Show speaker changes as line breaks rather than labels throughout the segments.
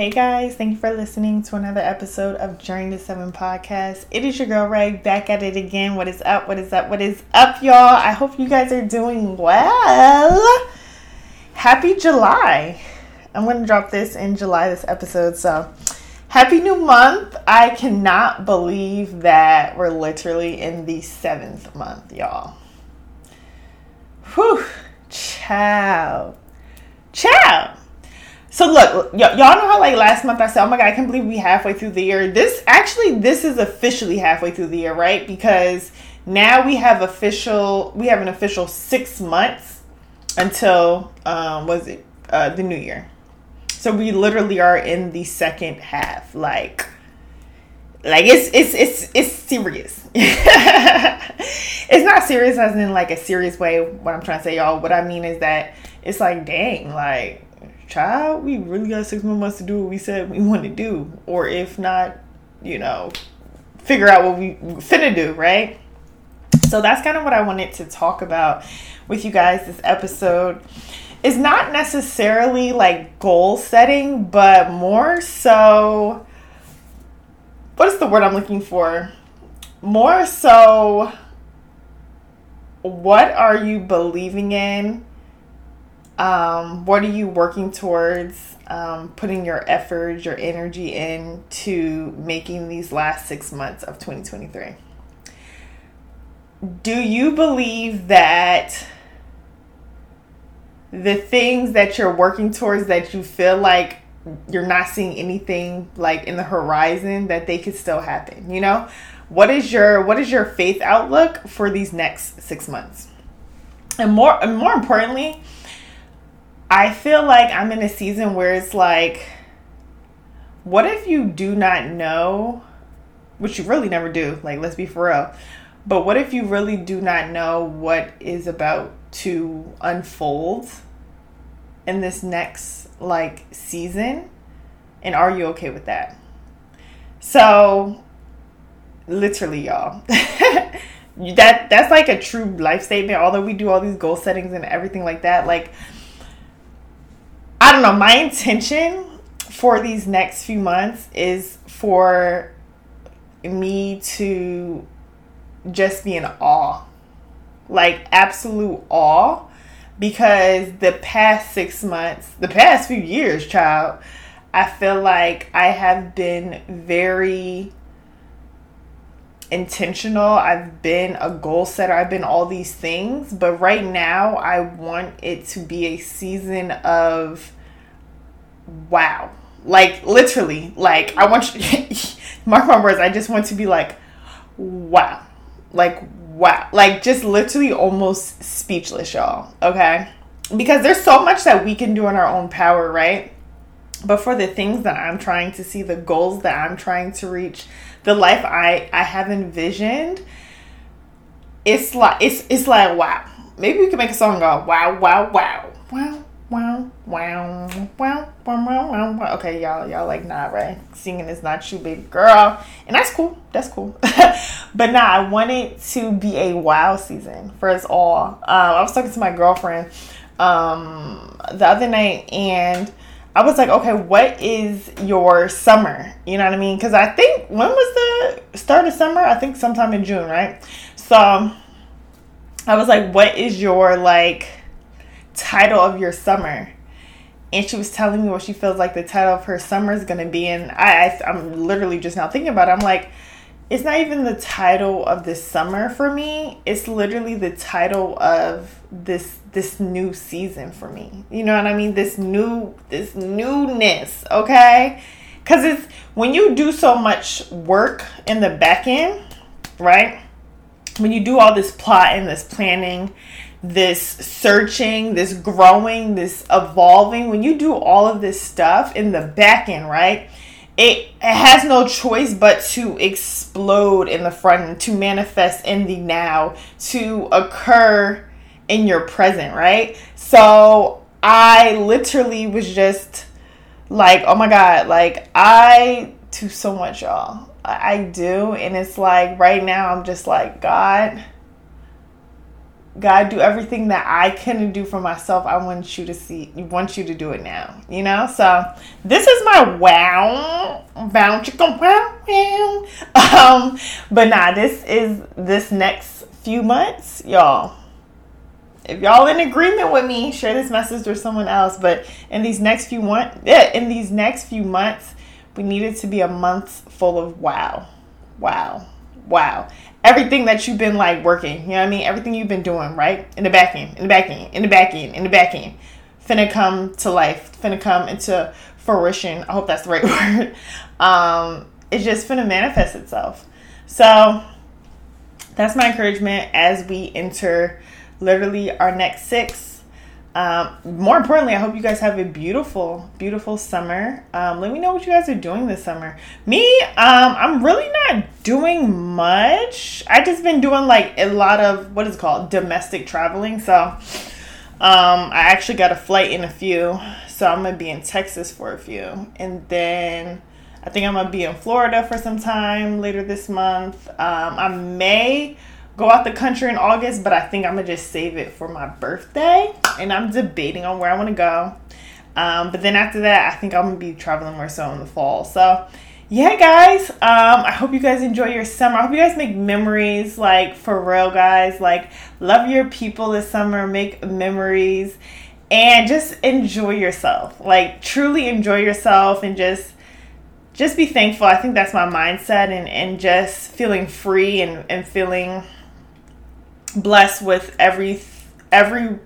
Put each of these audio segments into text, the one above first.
Hey guys, thank you for listening to another episode of Journey to Seven podcast. It is your girl Ray back at it again. What is up? What is up? What is up, y'all? I hope you guys are doing well. Happy July. I'm going to drop this in July, this episode. So, happy new month. I cannot believe that we're literally in the seventh month, y'all. Whew. Ciao. Ciao. So look, y- y'all know how like last month I said, "Oh my god, I can't believe we halfway through the year." This actually, this is officially halfway through the year, right? Because now we have official, we have an official six months until um, was it uh, the new year. So we literally are in the second half, like, like it's it's it's it's serious. it's not serious as in like a serious way. What I'm trying to say, y'all. What I mean is that it's like, dang, like child, we really got six more months to do what we said we want to do. Or if not, you know, figure out what we finna do, right? So that's kind of what I wanted to talk about with you guys this episode. Is not necessarily like goal setting, but more so what is the word I'm looking for? More so what are you believing in um, what are you working towards um, putting your effort, your energy into making these last six months of 2023? Do you believe that the things that you're working towards that you feel like you're not seeing anything like in the horizon that they could still happen you know what is your what is your faith outlook for these next six months and more and more importantly I feel like I'm in a season where it's like, what if you do not know, which you really never do, like, let's be for real, but what if you really do not know what is about to unfold in this next, like, season? And are you okay with that? So, literally, y'all. that that's like a true life statement although we do all these goal settings and everything like that like I don't know. My intention for these next few months is for me to just be in awe, like absolute awe, because the past six months, the past few years, child, I feel like I have been very intentional. I've been a goal setter. I've been all these things. But right now, I want it to be a season of wow. Like, literally, like, I want you, mark my words, I just want to be like, wow. Like, wow. Like, just literally almost speechless, y'all. Okay? Because there's so much that we can do in our own power, right? But for the things that I'm trying to see, the goals that I'm trying to reach, the life I I have envisioned, it's like it's it's like wow. Maybe we can make a song go wow wow wow wow wow wow wow wow wow wow. Okay, y'all y'all like nah right. Singing is not you, baby girl, and that's cool. That's cool. but nah, I want it to be a wow season for us all. Um, I was talking to my girlfriend um the other night and I was like, okay, what is your summer? You know what I mean? Because I think when was the start of summer? I think sometime in June, right? So I was like, what is your like title of your summer? And she was telling me what she feels like the title of her summer is gonna be, and I, I I'm literally just now thinking about it. I'm like, it's not even the title of this summer for me. It's literally the title of this this new season for me. You know what I mean? This new this newness, okay? Cuz it's when you do so much work in the back end, right? When you do all this plotting, this planning, this searching, this growing, this evolving, when you do all of this stuff in the back end, right? It, has no choice but to explode in the front, to manifest in the now, to occur in your present, right? So I literally was just like, oh my God, like I do so much, y'all. I do. And it's like right now, I'm just like, God God, do everything that I couldn't do for myself. I want you to see, want you to do it now. You know? So this is my wow, wow, chicken, wow, wow. Um, but nah, this is this next few months, y'all. If y'all in agreement with me, share this message with someone else. But in these next few months, yeah, in these next few months, we need it to be a month full of wow, wow, wow everything that you've been like working, you know what I mean? Everything you've been doing, right? In the back end, in the back end, in the back end, in the back end. Finna come to life, finna come into fruition. I hope that's the right word. Um, it's just finna manifest itself. So that's my encouragement as we enter literally our next six um, more importantly, I hope you guys have a beautiful, beautiful summer. Um, let me know what you guys are doing this summer. Me, um, I'm really not doing much. I just been doing like a lot of what is called domestic traveling. So, um, I actually got a flight in a few. So I'm gonna be in Texas for a few, and then I think I'm gonna be in Florida for some time later this month. Um, I may go out the country in August, but I think I'm gonna just save it for my birthday. And I'm debating on where I want to go. Um, but then after that, I think I'm gonna be traveling more so in the fall. So yeah, guys. Um, I hope you guys enjoy your summer. I hope you guys make memories, like for real, guys. Like love your people this summer. Make memories. And just enjoy yourself. Like truly enjoy yourself and just just be thankful. I think that's my mindset and, and just feeling free and, and feeling blessed with every every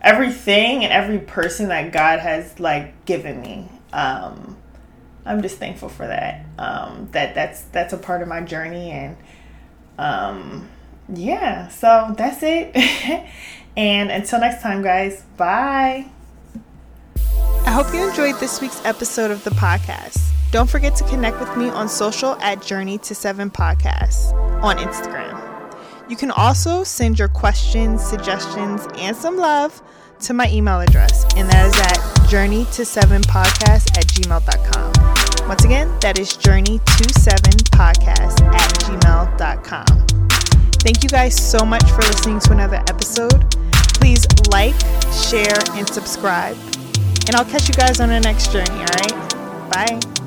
everything and every person that God has like given me. Um, I'm just thankful for that. Um, that that's that's a part of my journey and um, yeah. So that's it. and until next time, guys. Bye. I hope you enjoyed this week's episode of the podcast. Don't forget to connect with me on social at Journey to Seven Podcasts on Instagram. You can also send your questions, suggestions, and some love to my email address, and that is at journey to seven podcast at gmail.com. Once again, that is journey to seven podcast at gmail.com. Thank you guys so much for listening to another episode. Please like, share, and subscribe. And I'll catch you guys on the next journey, all right? Bye.